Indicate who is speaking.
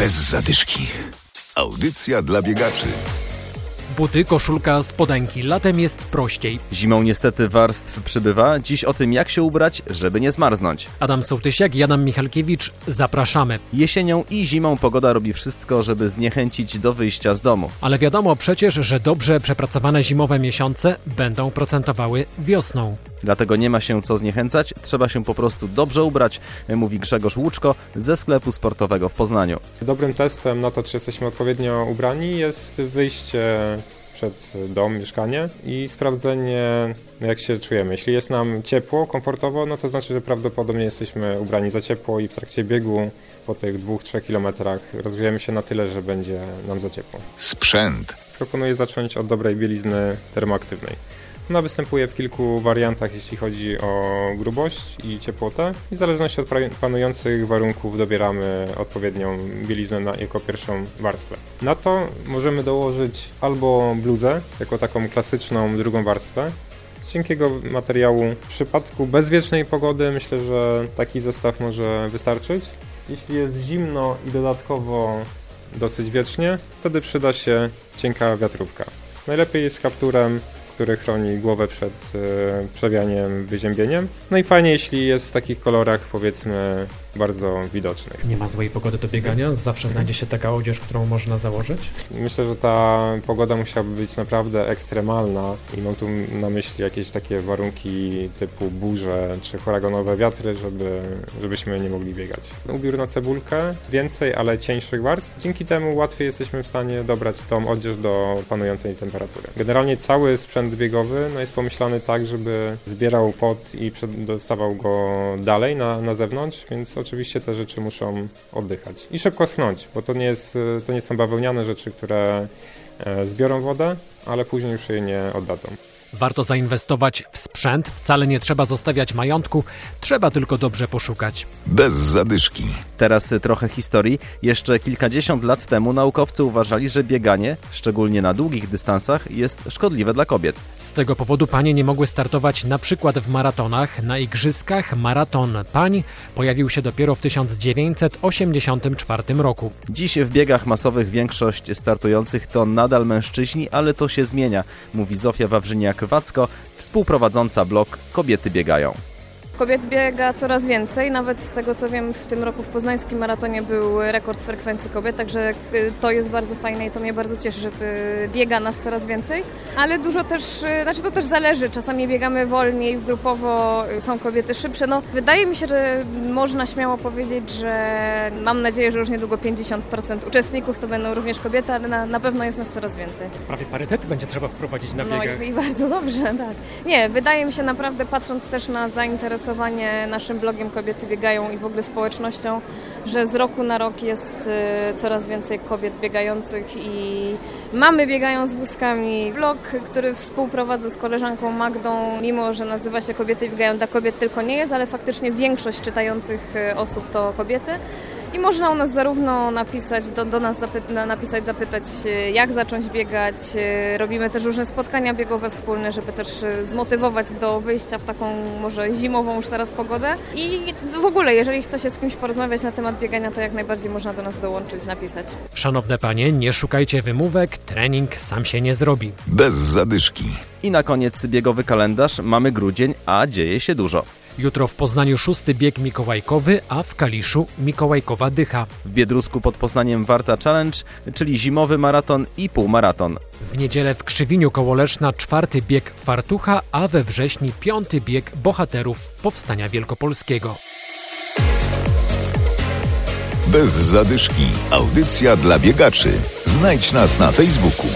Speaker 1: Bez zadyszki. Audycja dla biegaczy.
Speaker 2: Buty, koszulka, spodenki. Latem jest prościej.
Speaker 3: Zimą niestety warstw przybywa. Dziś o tym, jak się ubrać, żeby nie zmarznąć.
Speaker 2: Adam Sołtysiak, Jadam Michalkiewicz. Zapraszamy.
Speaker 3: Jesienią i zimą pogoda robi wszystko, żeby zniechęcić do wyjścia z domu.
Speaker 2: Ale wiadomo przecież, że dobrze przepracowane zimowe miesiące będą procentowały wiosną.
Speaker 3: Dlatego nie ma się co zniechęcać, trzeba się po prostu dobrze ubrać, mówi Grzegorz Łuczko ze sklepu sportowego w Poznaniu.
Speaker 4: Dobrym testem na to, czy jesteśmy odpowiednio ubrani jest wyjście przed dom, mieszkanie i sprawdzenie, jak się czujemy. Jeśli jest nam ciepło, komfortowo, no to znaczy, że prawdopodobnie jesteśmy ubrani za ciepło i w trakcie biegu po tych dwóch, trzech kilometrach rozgrzejemy się na tyle, że będzie nam za ciepło.
Speaker 1: Sprzęt.
Speaker 4: Proponuję zacząć od dobrej bielizny termoaktywnej. Ona występuje w kilku wariantach, jeśli chodzi o grubość i ciepłotę. I w zależności od panujących warunków dobieramy odpowiednią bieliznę na, jako pierwszą warstwę. Na to możemy dołożyć albo bluzę, jako taką klasyczną drugą warstwę, z cienkiego materiału. W przypadku bezwiecznej pogody myślę, że taki zestaw może wystarczyć. Jeśli jest zimno i dodatkowo dosyć wiecznie, wtedy przyda się cienka wiatrówka. Najlepiej z kapturem który chroni głowę przed e, przewianiem, wyziębieniem. No i fajnie, jeśli jest w takich kolorach, powiedzmy, bardzo widocznych.
Speaker 2: Nie ma złej pogody do biegania? Zawsze znajdzie się taka odzież, którą można założyć?
Speaker 4: Myślę, że ta pogoda musiałaby być naprawdę ekstremalna i mam tu na myśli jakieś takie warunki typu burze czy huraganowe wiatry, żeby, żebyśmy nie mogli biegać. Ubiór na cebulkę, więcej, ale cieńszych warstw. Dzięki temu łatwiej jesteśmy w stanie dobrać tą odzież do panującej temperatury. Generalnie cały sprzęt biegowy no, jest pomyślany tak, żeby zbierał pot i dostawał go dalej na, na zewnątrz, więc oczywiście te rzeczy muszą oddychać. I szybko snąć, bo to nie, jest, to nie są bawełniane rzeczy, które e, zbiorą wodę, ale później już jej nie oddadzą.
Speaker 2: Warto zainwestować w sprzęt, wcale nie trzeba zostawiać majątku, trzeba tylko dobrze poszukać.
Speaker 1: Bez zadyszki.
Speaker 3: Teraz trochę historii. Jeszcze kilkadziesiąt lat temu naukowcy uważali, że bieganie, szczególnie na długich dystansach, jest szkodliwe dla kobiet.
Speaker 2: Z tego powodu panie nie mogły startować na przykład w maratonach. Na igrzyskach maraton pań pojawił się dopiero w 1984 roku.
Speaker 3: Dziś w biegach masowych większość startujących to nadal mężczyźni, ale to się zmienia, mówi Zofia Wawrzyniak Wacko, współprowadząca blog Kobiety Biegają.
Speaker 5: Kobiet biega coraz więcej, nawet z tego co wiem w tym roku w poznańskim maratonie był rekord frekwencji kobiet, także y, to jest bardzo fajne i to mnie bardzo cieszy, że biega nas coraz więcej, ale dużo też, y, znaczy to też zależy, czasami biegamy wolniej, grupowo y, są kobiety szybsze, no wydaje mi się, że można śmiało powiedzieć, że mam nadzieję, że już niedługo 50% uczestników to będą również kobiety, ale na, na pewno jest nas coraz więcej.
Speaker 2: Prawie parytet będzie trzeba wprowadzić na biegach.
Speaker 5: No i, i bardzo dobrze, tak. Nie, wydaje mi się naprawdę patrząc też na zainteresowanie zainteresowanie naszym blogiem Kobiety Biegają i w ogóle społecznością, że z roku na rok jest y, coraz więcej kobiet biegających i mamy biegają z wózkami. Blog, który współprowadzę z koleżanką Magdą, mimo że nazywa się Kobiety Biegają dla kobiet, tylko nie jest, ale faktycznie większość czytających y, osób to kobiety. I można u nas zarówno napisać, do, do nas zapy- napisać, zapytać, e, jak zacząć biegać. E, robimy też różne spotkania biegowe wspólne, żeby też e, zmotywować do wyjścia w taką może zimową już teraz pogodę. I w ogóle, jeżeli chce się z kimś porozmawiać na temat biegania, to jak najbardziej można do nas dołączyć, napisać.
Speaker 2: Szanowne panie, nie szukajcie wymówek, trening sam się nie zrobi.
Speaker 1: Bez zadyszki.
Speaker 3: I na koniec biegowy kalendarz. Mamy grudzień, a dzieje się dużo.
Speaker 2: Jutro w Poznaniu szósty bieg mikołajkowy, a w Kaliszu mikołajkowa dycha.
Speaker 3: W Biedrusku pod Poznaniem Warta Challenge, czyli zimowy maraton i półmaraton.
Speaker 2: W niedzielę w Krzywiniu koło Leszna czwarty bieg Fartucha, a we wrześniu piąty bieg bohaterów Powstania Wielkopolskiego.
Speaker 1: Bez zadyszki. Audycja dla biegaczy. Znajdź nas na Facebooku.